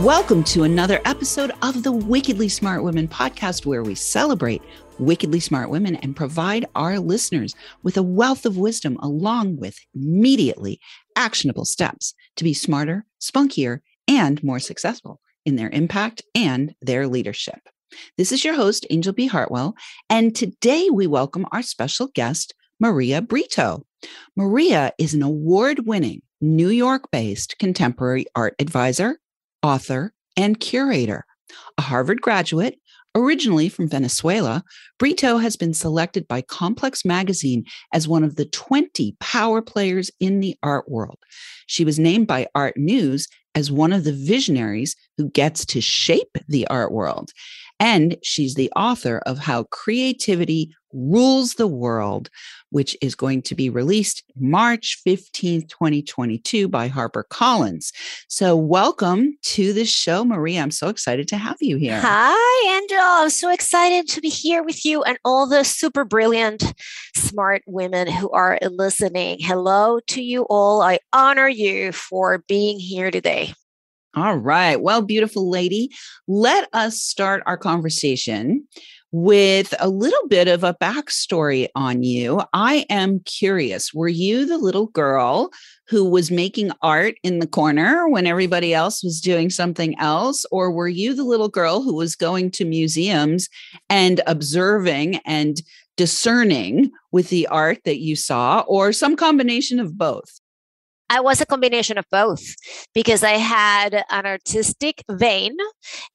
Welcome to another episode of the Wickedly Smart Women podcast, where we celebrate wickedly smart women and provide our listeners with a wealth of wisdom along with immediately actionable steps to be smarter, spunkier, and more successful in their impact and their leadership. This is your host, Angel B. Hartwell, and today we welcome our special guest, Maria Brito. Maria is an award winning New York based contemporary art advisor author, and curator. A Harvard graduate, originally from Venezuela, Brito has been selected by Complex Magazine as one of the 20 power players in the art world. She was named by Art News as one of the visionaries who gets to shape the art world. And she's the author of How Creativity Rules the World, which is going to be released March 15th, 2022 by HarperCollins. So, welcome to the show, Maria. I'm so excited to have you here. Hi, Angel. I'm so excited to be here with you and all the super brilliant, smart women who are listening. Hello to you all. I honor you for being here today. All right. Well, beautiful lady, let us start our conversation with a little bit of a backstory on you. I am curious were you the little girl who was making art in the corner when everybody else was doing something else? Or were you the little girl who was going to museums and observing and discerning with the art that you saw, or some combination of both? I was a combination of both because I had an artistic vein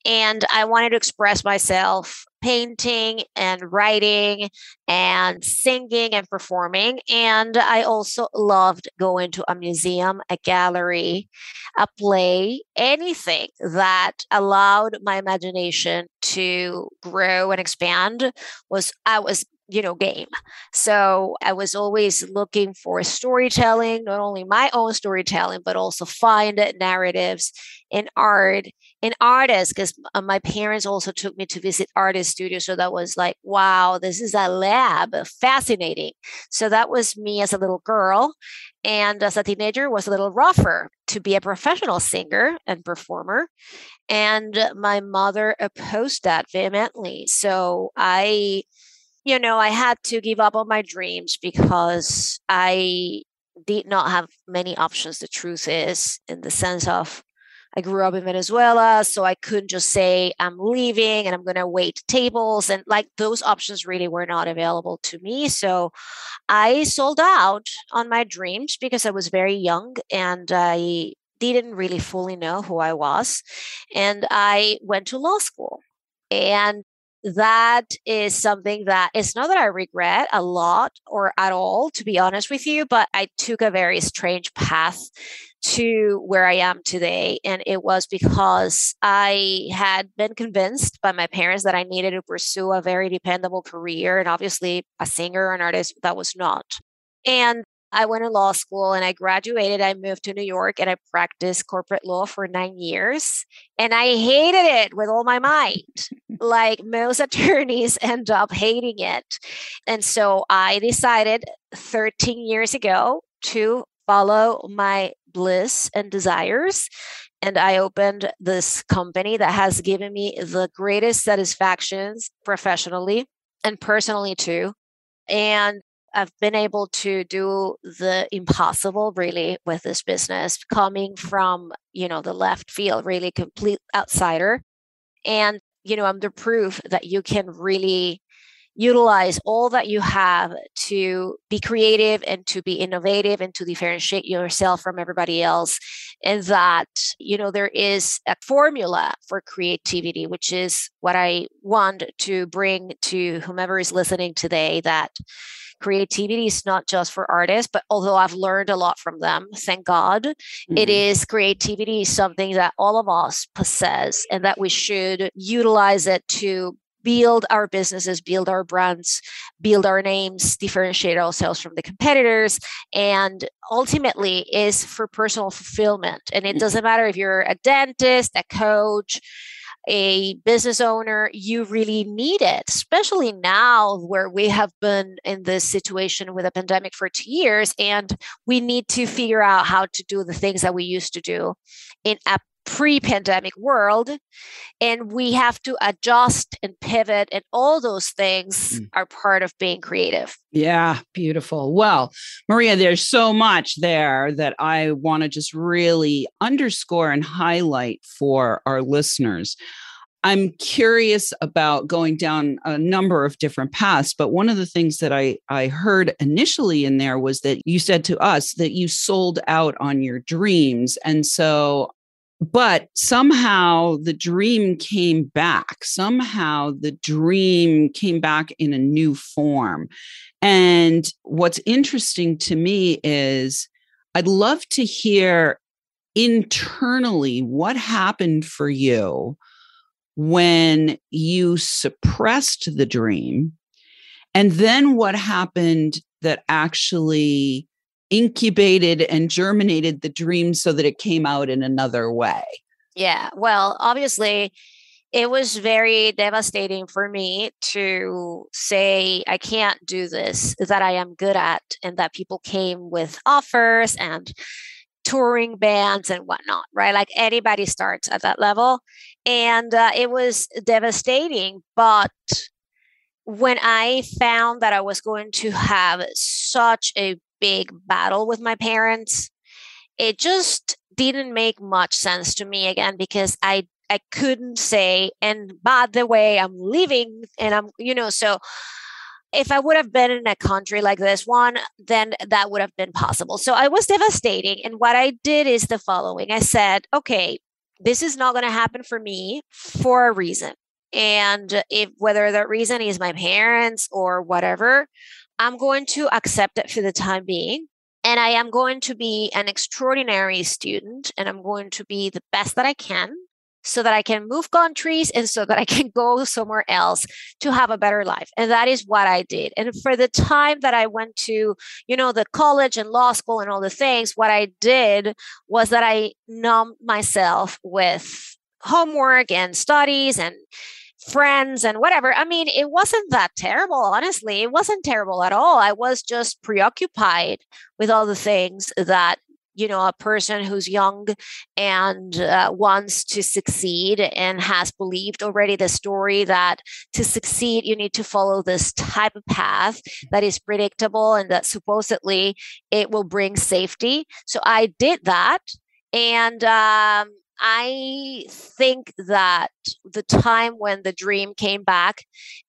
and I wanted to express myself painting and writing and singing and performing. And I also loved going to a museum, a gallery, a play, anything that allowed my imagination to grow and expand was I was you know game. So i was always looking for storytelling not only my own storytelling but also find narratives in art in artists because uh, my parents also took me to visit artist studios so that was like wow this is a lab fascinating. So that was me as a little girl and as a teenager was a little rougher to be a professional singer and performer and my mother opposed that vehemently. So i you know, I had to give up on my dreams because I did not have many options. The truth is, in the sense of I grew up in Venezuela, so I couldn't just say I'm leaving and I'm going to wait tables. And like those options really were not available to me. So I sold out on my dreams because I was very young and I didn't really fully know who I was. And I went to law school. And that is something that it's not that I regret a lot or at all, to be honest with you, but I took a very strange path to where I am today. And it was because I had been convinced by my parents that I needed to pursue a very dependable career. And obviously, a singer, an artist, that was not. And I went to law school and I graduated. I moved to New York and I practiced corporate law for nine years. And I hated it with all my might. like most attorneys end up hating it. And so I decided 13 years ago to follow my bliss and desires. And I opened this company that has given me the greatest satisfactions professionally and personally too. And I've been able to do the impossible really with this business coming mm-hmm. from, you know, the left field, really complete outsider. And, you know, I'm the proof that you can really utilize all that you have to be creative and to be innovative and to differentiate yourself from everybody else and that you know there is a formula for creativity which is what i want to bring to whomever is listening today that creativity is not just for artists but although i've learned a lot from them thank god mm-hmm. it is creativity is something that all of us possess and that we should utilize it to build our businesses, build our brands, build our names, differentiate ourselves from the competitors, and ultimately is for personal fulfillment. And it mm. doesn't matter if you're a dentist, a coach, a business owner, you really need it, especially now where we have been in this situation with a pandemic for two years and we need to figure out how to do the things that we used to do in a pre-pandemic world and we have to adjust and pivot and all those things mm. are part of being creative yeah beautiful well maria there's so much there that i want to just really underscore and highlight for our listeners I'm curious about going down a number of different paths, but one of the things that I, I heard initially in there was that you said to us that you sold out on your dreams. And so but somehow the dream came back. Somehow the dream came back in a new form. And what's interesting to me is I'd love to hear internally what happened for you when you suppressed the dream. And then what happened that actually incubated and germinated the dream so that it came out in another way? Yeah. Well, obviously, it was very devastating for me to say I can't do this that I am good at, and that people came with offers and touring bands and whatnot, right? Like anybody starts at that level. And uh, it was devastating. But when I found that I was going to have such a big battle with my parents. It just didn't make much sense to me again because I I couldn't say and by the way I'm leaving and I'm you know so if I would have been in a country like this one, then that would have been possible. So I was devastating. And what I did is the following I said, okay, this is not going to happen for me for a reason. And if whether that reason is my parents or whatever, I'm going to accept it for the time being. And I am going to be an extraordinary student and I'm going to be the best that I can so that I can move countries and so that I can go somewhere else to have a better life. And that is what I did. And for the time that I went to, you know, the college and law school and all the things, what I did was that I numbed myself with homework and studies and friends and whatever. I mean, it wasn't that terrible, honestly. It wasn't terrible at all. I was just preoccupied with all the things that you know a person who's young and uh, wants to succeed and has believed already the story that to succeed you need to follow this type of path that is predictable and that supposedly it will bring safety so i did that and um, I think that the time when the dream came back,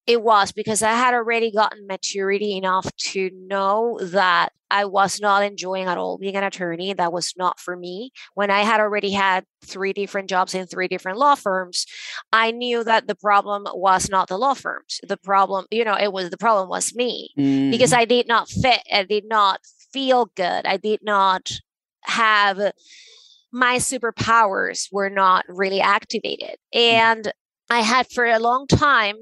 it was because I had already gotten maturity enough to know that I was not enjoying at all being an attorney. That was not for me. When I had already had three different jobs in three different law firms, I knew that the problem was not the law firms. The problem, you know, it was the problem was me mm. because I did not fit. I did not feel good. I did not have my superpowers were not really activated. And I had for a long time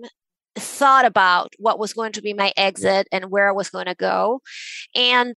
thought about what was going to be my exit and where I was going to go. And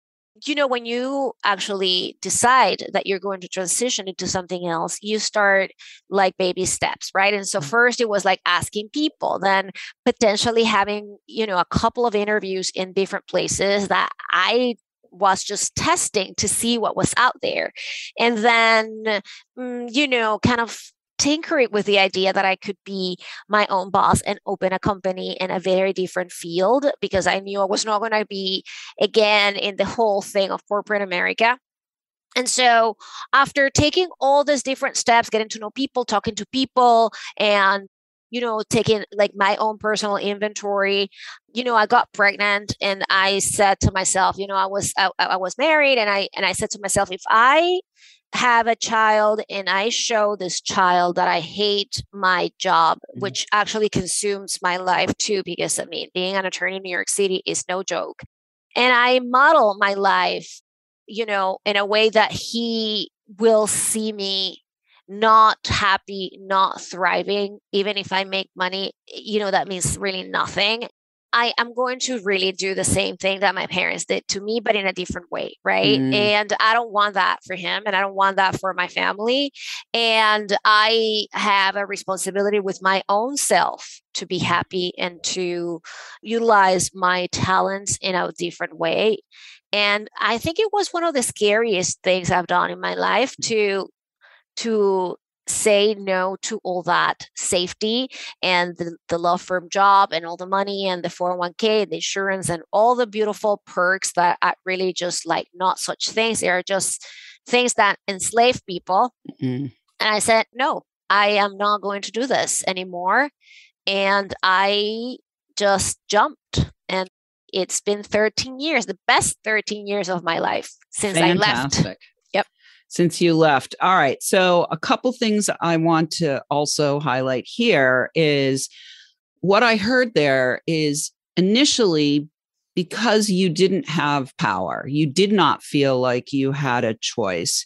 you know, when you actually decide that you're going to transition into something else, you start like baby steps, right? And so, mm. first it was like asking people, then potentially having, you know, a couple of interviews in different places that I was just testing to see what was out there. And then, mm, you know, kind of tinkering with the idea that I could be my own boss and open a company in a very different field because I knew I was not going to be again in the whole thing of corporate America. And so, after taking all these different steps, getting to know people, talking to people, and you know, taking like my own personal inventory. You know, I got pregnant and I said to myself, you know, I was I, I was married and I and I said to myself, if I have a child and I show this child that I hate my job, mm-hmm. which actually consumes my life too, because I mean, being an attorney in New York City is no joke. And I model my life, you know, in a way that he will see me not happy, not thriving, even if I make money, you know, that means really nothing. I am going to really do the same thing that my parents did to me, but in a different way. Right. Mm. And I don't want that for him and I don't want that for my family. And I have a responsibility with my own self to be happy and to utilize my talents in a different way. And I think it was one of the scariest things I've done in my life to to say no to all that safety and the, the law firm job and all the money and the 401k and the insurance and all the beautiful perks that are really just like not such things. They are just things that enslave people. Mm-hmm. And I said, no, I am not going to do this anymore. And I just jumped. And it's been 13 years, the best 13 years of my life since Fantastic. I left since you left. All right. So, a couple things I want to also highlight here is what I heard there is initially because you didn't have power, you did not feel like you had a choice.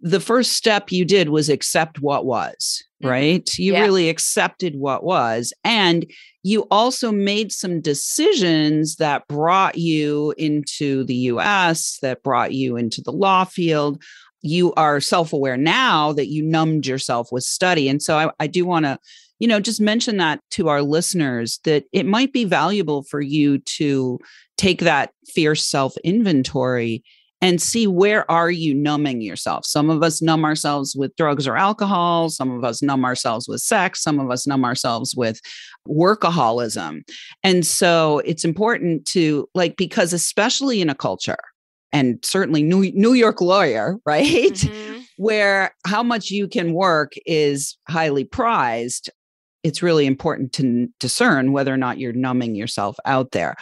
The first step you did was accept what was, mm-hmm. right? You yeah. really accepted what was. And you also made some decisions that brought you into the US, that brought you into the law field you are self-aware now that you numbed yourself with study and so i, I do want to you know just mention that to our listeners that it might be valuable for you to take that fierce self inventory and see where are you numbing yourself. Some of us numb ourselves with drugs or alcohol some of us numb ourselves with sex some of us numb ourselves with workaholism. And so it's important to like because especially in a culture and certainly New, New York lawyer, right? Mm-hmm. Where how much you can work is highly prized. It's really important to discern whether or not you're numbing yourself out there.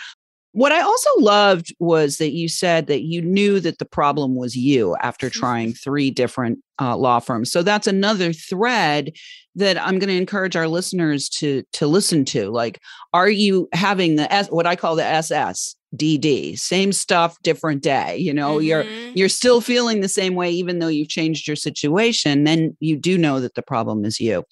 What I also loved was that you said that you knew that the problem was you after trying three different uh, law firms. So that's another thread that I'm going to encourage our listeners to to listen to. Like, are you having the S, what I call the SS? DD, same stuff, different day. You know, mm-hmm. you're you're still feeling the same way even though you've changed your situation, then you do know that the problem is you.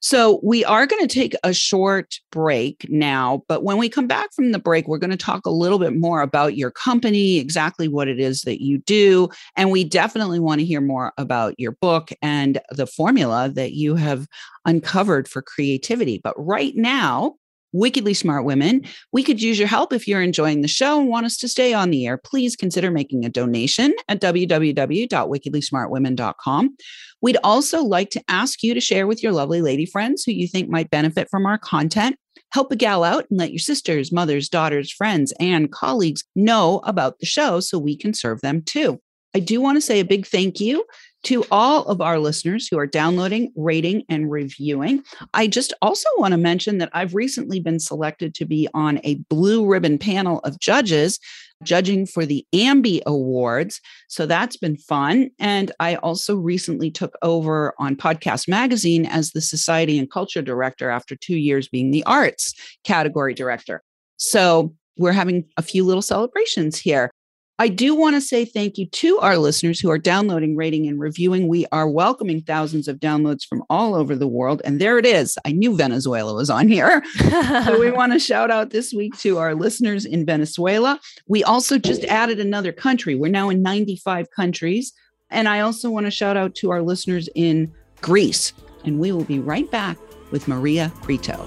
So, we are going to take a short break now, but when we come back from the break, we're going to talk a little bit more about your company, exactly what it is that you do, and we definitely want to hear more about your book and the formula that you have uncovered for creativity. But right now, wickedly smart women. We could use your help if you're enjoying the show and want us to stay on the air. Please consider making a donation at www.wickedlysmartwomen.com. We'd also like to ask you to share with your lovely lady friends who you think might benefit from our content. Help a gal out and let your sisters, mothers, daughters, friends, and colleagues know about the show so we can serve them too. I do want to say a big thank you to all of our listeners who are downloading, rating, and reviewing. I just also want to mention that I've recently been selected to be on a blue ribbon panel of judges judging for the Ambie Awards. So that's been fun. And I also recently took over on Podcast Magazine as the Society and Culture Director after two years being the Arts category director. So we're having a few little celebrations here. I do want to say thank you to our listeners who are downloading, rating, and reviewing. We are welcoming thousands of downloads from all over the world. And there it is. I knew Venezuela was on here. so we want to shout out this week to our listeners in Venezuela. We also just added another country. We're now in 95 countries. And I also want to shout out to our listeners in Greece. And we will be right back with Maria Brito.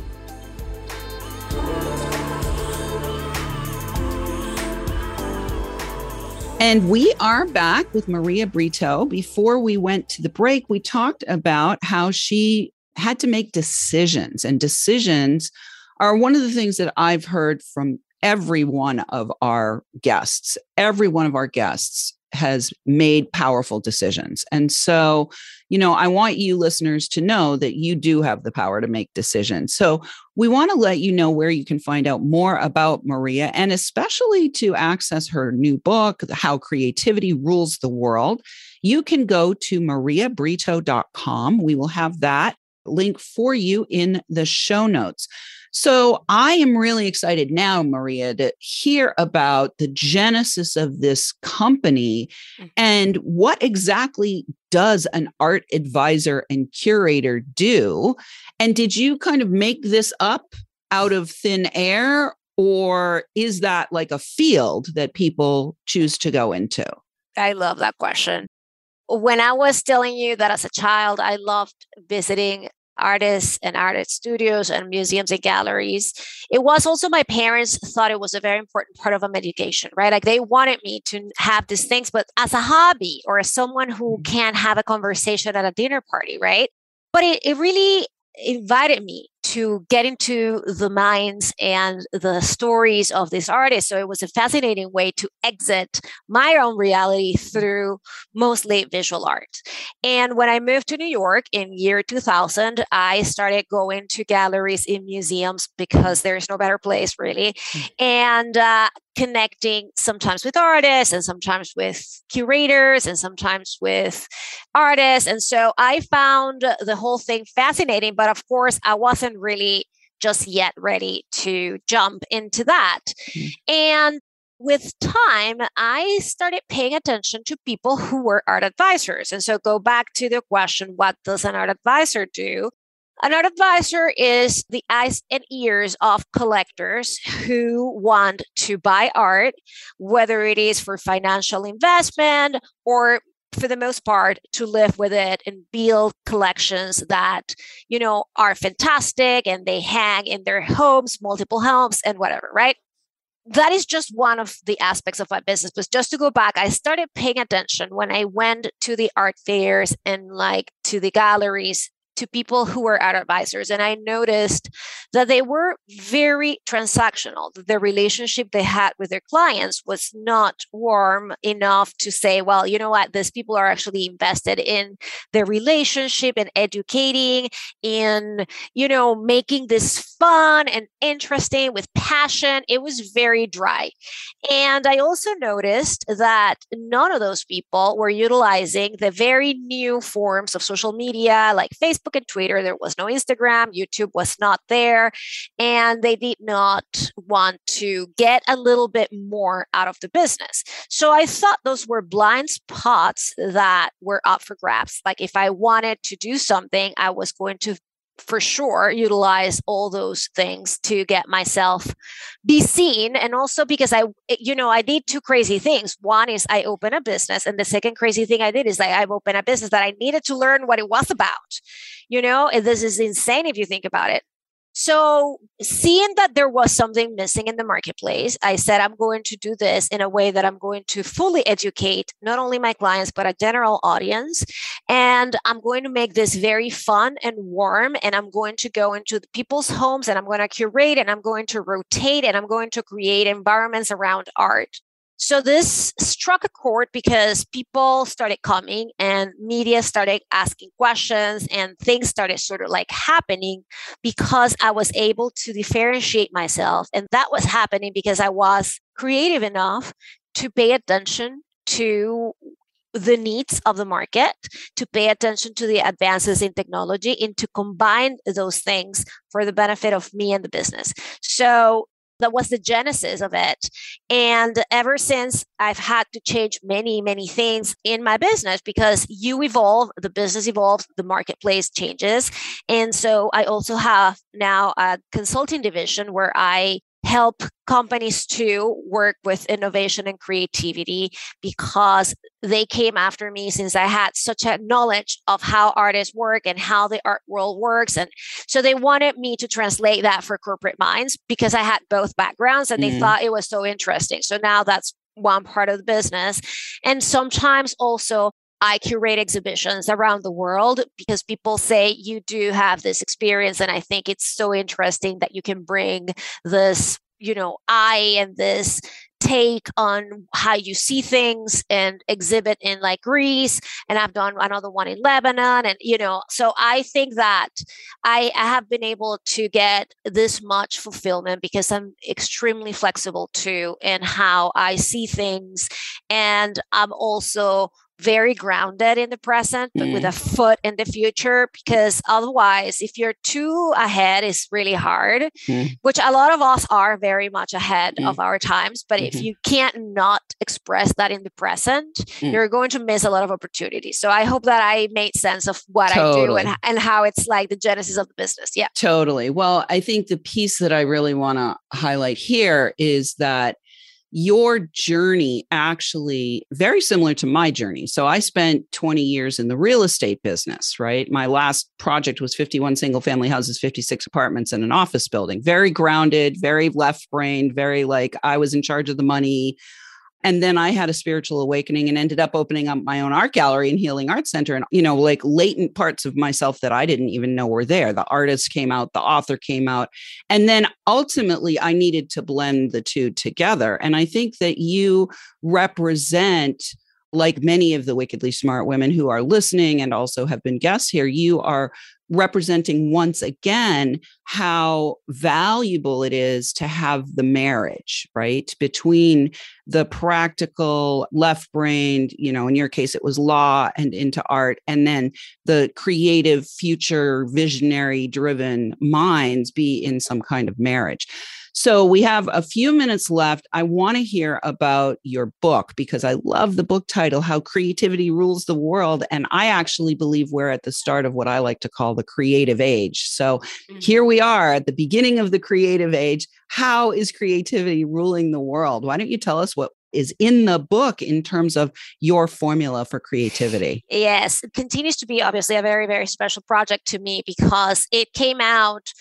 And we are back with Maria Brito. Before we went to the break, we talked about how she had to make decisions, and decisions are one of the things that I've heard from every one of our guests. Every one of our guests has made powerful decisions. And so, you know, I want you listeners to know that you do have the power to make decisions. So, we want to let you know where you can find out more about Maria and especially to access her new book, How Creativity Rules the World. You can go to mariabrito.com. We will have that link for you in the show notes. So I am really excited now, Maria, to hear about the genesis of this company mm-hmm. and what exactly does an art advisor and curator do? And did you kind of make this up out of thin air? Or is that like a field that people choose to go into? I love that question when I was telling you that as a child, I loved visiting artists and artist studios and museums and galleries. It was also my parents thought it was a very important part of my education, right? Like they wanted me to have these things, but as a hobby or as someone who mm-hmm. can have a conversation at a dinner party, right? But it, it really invited me to get into the minds and the stories of these artists. So it was a fascinating way to exit my own reality through mostly visual art. And when I moved to New York in year 2000, I started going to galleries in museums because there's no better place really. Mm. And uh, connecting sometimes with artists and sometimes with curators and sometimes with artists. And so I found the whole thing fascinating. But of course, I wasn't really just yet ready to jump into that. Mm-hmm. And with time, I started paying attention to people who were art advisors. And so go back to the question what does an art advisor do? An art advisor is the eyes and ears of collectors who want to buy art, whether it is for financial investment or for the most part to live with it and build collections that you know are fantastic and they hang in their homes multiple homes and whatever right? That is just one of the aspects of my business but just to go back i started paying attention when i went to the art fairs and like to the galleries to people who were art advisors and i noticed that they were very transactional the relationship they had with their clients was not warm enough to say well you know what? These people are actually invested in their relationship and educating in you know making this fun and interesting with passion it was very dry and i also noticed that none of those people were utilizing the very new forms of social media like facebook and Twitter. There was no Instagram. YouTube was not there. And they did not want to get a little bit more out of the business. So I thought those were blind spots that were up for grabs. Like if I wanted to do something, I was going to for sure utilize all those things to get myself be seen and also because i eh, you know i did two crazy things. One is i opened a business and the second crazy thing i did is like i've opened a business that i needed to learn what it was about you know? And this is insane if you think about it so, seeing that there was something missing in the marketplace, I said, I'm going to do this in a way that I'm going to fully educate not only my clients, but a general audience. And I'm going to make this very fun and warm. And I'm going to go into people's homes and I'm going to curate and I'm going to rotate and I'm going to create environments around art so this struck a chord because people started coming and media started asking questions and things started sort of like happening because I was able to differentiate myself. And that was happening because I was creative enough to pay attention to the needs of the market, to pay attention to the advances in technology, and to combine those things for the benefit of me and the business. So that was the genesis of it. And ever since, I've had to change many, many things in my business because you evolve, the business evolves, the marketplace changes. And so I also have now a consulting division where I help companies to work with innovation and creativity because they came after me since I had such a knowledge of how artists work and how the art world works. And so they wanted me to translate that for corporate minds because I had both backgrounds and they mm. thought it was so interesting. So now that's one part of the business. And sometimes also I curate exhibitions around the world because people say you do have this experience. And I think it's so interesting that you can bring this, you know, eye and this take on how you see things and exhibit in like Greece and I've done another one in Lebanon and you know so I think that I, I have been able to get this much fulfillment because I'm extremely flexible too in how I see things and I'm also very grounded in the present, but mm. with a mm. foot in the future. Because otherwise, if you're too ahead, it's really hard, mm. which a lot of us are very much ahead mm. of our times. But mm-hmm. if you can't not express that in the present, mm. you're going to miss a lot of opportunities. So I hope that I made sense of what totally. I do and, and how it's like the genesis of the business. Yeah. Totally. Well, I think the piece that I really want to highlight here is that your journey actually very similar to my journey. So I spent 20 years in the real estate business, right? My last project was 51 single family houses, 56 apartments and an office building. Very grounded, very left brained, very like I was in charge of the money. And then I had a spiritual awakening and ended up opening up my own art gallery and healing art center. And, you know, like latent parts of myself that I didn't even know were there. The artist came out, the author came out. And then ultimately, I needed to blend the two together. And I think that you represent like many of the wickedly smart women who are listening and also have been guests here, you are representing once again how valuable it is to have the marriage, right? Between the practical, left brained, you know, in your case, it was law and into art, and then the creative, future, visionary driven minds be in some kind of marriage. So we have a few minutes left. I want to hear about your book because I love the book title, How Creativity Rules the World. And I actually believe we're at the start of what I like to call the creative age. So mm-hmm. here we are at the beginning of the creative age. How is creativity ruling the world? Why don't you tell us what is in the book in terms of your formula for creativity? Yes, it continues to be obviously a very, very special project to me because it came out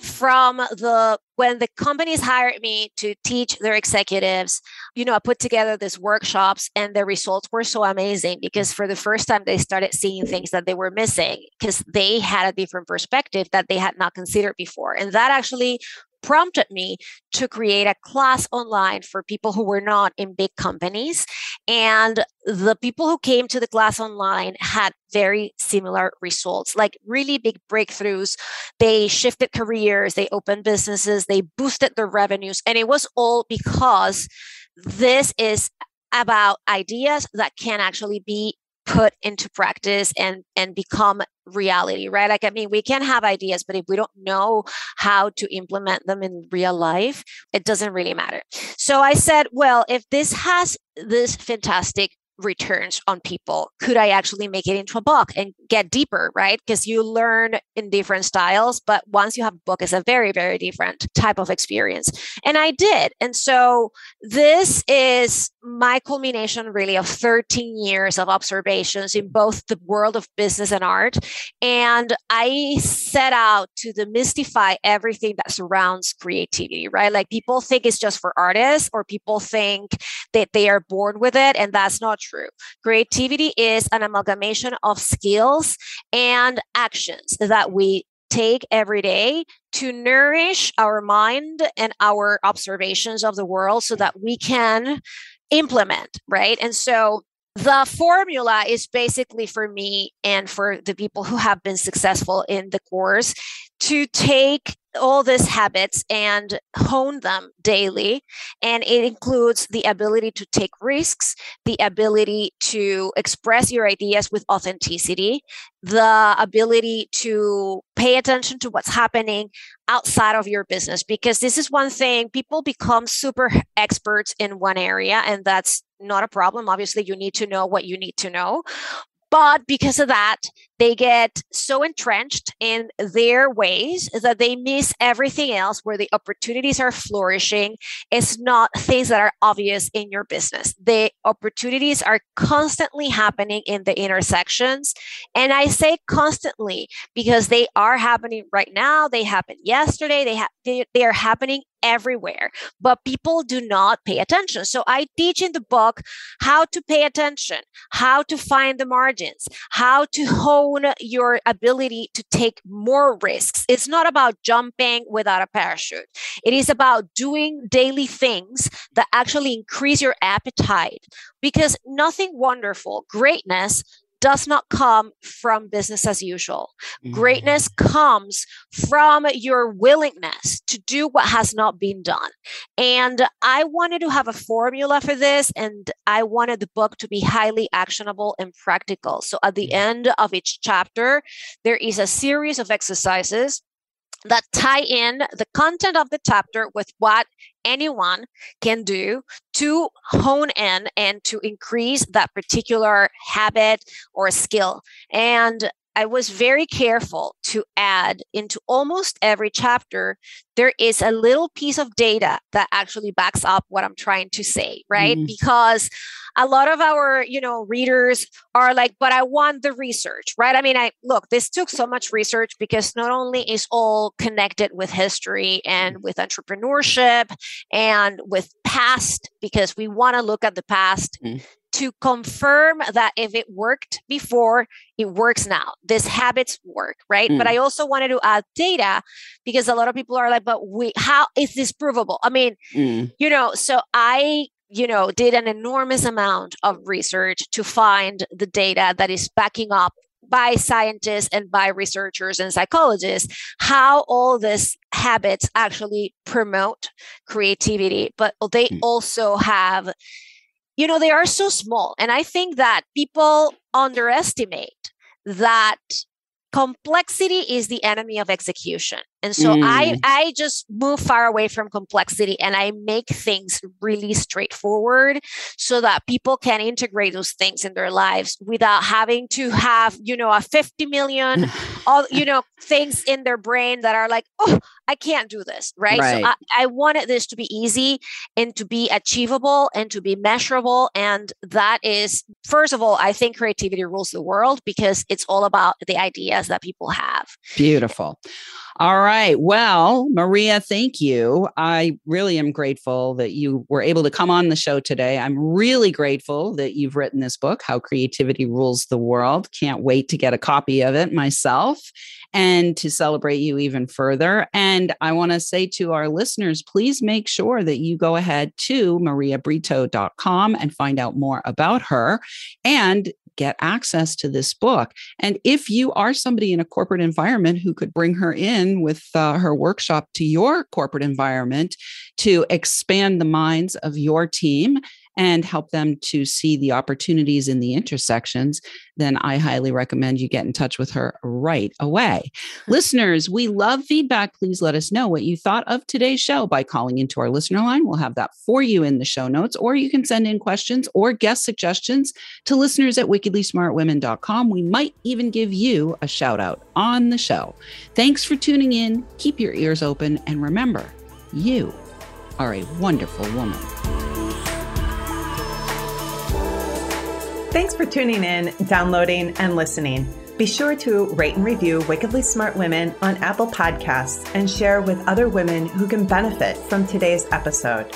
from the when the companies hired me to teach their executives you know i put together these workshops and the results were so amazing because for the first time they started seeing things that they were missing because they had a different perspective that they had not considered before. And that actually prompted me to create a class online for people who were not in big companies. And the people who came to the class online had very similar results, like really big breakthroughs. They shifted careers, they opened businesses, they boosted their revenues. And it was all because this is about ideas that can actually be put into practice and and become reality right? Like i mean we can have ideas but if we don't know how to implement them in real life it doesn't really matter. So i said well if this has this fantastic returns on people could i actually make it into a book and get deeper right? Because you learn in different styles but once you have a book it's a very very different type of experience. And i did. And so this is my culmination really of 13 years of observations in both the world of business and art and i set out to demystify everything that surrounds creativity right like people think it's just for artists or people think that they are born with it and that's not true. Creativity is an amalgamation of skills and actions that we take every day to nourish our mind and our observations of the world so that we can implement, right? And so the formula is basically for me and for the people who have been successful in the course to take all these habits and hone them daily. And it includes the ability to take risks, the ability to express your ideas with authenticity, the ability to pay attention to what's happening outside of your business. Because this is one thing people become super experts in one area, and that's not a problem. Obviously, you need to know what you need to know. But because of that, they get so entrenched in their ways that they miss everything else where the opportunities are flourishing. It's not things that are obvious in your business. The opportunities are constantly happening in the intersections. And I say constantly because they are happening right now. They happened yesterday. They, ha- they, they are happening everywhere, but people do not pay attention. So I teach in the book how to pay attention, how to find the margins, how to hone your ability to take more risks. It's not about jumping without a parachute. It is about doing daily things that actually increase your appetite because nothing wonderful, greatness does not come from business as usual. Mm-hmm. Greatness comes from your willingness to do what has not been done. And I wanted to have a formula for this, and I wanted the book to be highly actionable and practical. So at the mm-hmm. end of each chapter, there is a series of exercises that tie in the content of the chapter with what anyone can do to hone in and to increase that particular habit or skill. And I was very careful to add into almost every chapter, there is a little piece of data that actually backs up what I'm trying to say, right? Mm. Because a lot of our, you know, readers are like, but I want the research, right? I mean, I look, this took so much research because not only is all connected with history and mm. with entrepreneurship and with past, because we want to look at the past mm to confirm that if it worked before, it works now. These habits work, right? Mm. But I also wanted to add data because a lot of people are like, but we, how is this provable? I mean, mm. you know, so I, you know, did an enormous amount of research to find the data that is backing up by scientists and by researchers and psychologists how all these habits actually promote creativity but they mm. also have you know, they are so small. And I think that people underestimate that complexity is the enemy of execution. And so mm. I I just move far away from complexity and I make things really straightforward so that people can integrate those things in their lives without having to have, you know, a 50 million all you know things in their brain that are like, "Oh, I can't do this." Right? right. So I, I wanted this to be easy and to be achievable and to be measurable and that is first of all, I think creativity rules the world because it's all about the ideas that people have. Beautiful. All right. Well, Maria, thank you. I really am grateful that you were able to come on the show today. I'm really grateful that you've written this book, How Creativity Rules the World. Can't wait to get a copy of it myself and to celebrate you even further. And I want to say to our listeners, please make sure that you go ahead to mariabrito.com and find out more about her. And get access to this book. And if you are somebody in a corporate environment who could bring her in with uh, her workshop to your corporate environment to expand the minds of your team and help them to see the opportunities in the intersections, then I highly recommend you get in touch with her right away. listeners, we love feedback. Please let us know what you thought of today's show by calling into our listener line. We'll have that for you in the show notes, or you can send in questions or guest suggestions to listeners at wickedlysmartwomen.com. We might even give you a shout out on the show. Thanks for tuning in. Keep your ears open. And remember, you are a wonderful woman. Thanks for tuning in, downloading, and listening. Be sure to rate and review Wickedly Smart Women on Apple Podcasts and share with other women who can benefit from today's episode.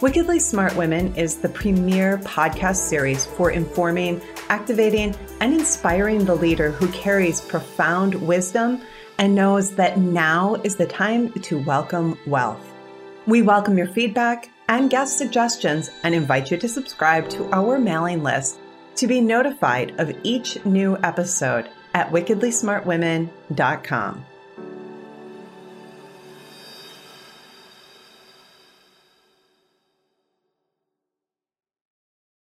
Wickedly Smart Women is the premier podcast series for informing, activating, and inspiring the leader who carries profound wisdom and knows that now is the time to welcome wealth. We welcome your feedback and guest suggestions and invite you to subscribe to our mailing list to be notified of each new episode at wickedlysmartwomen.com.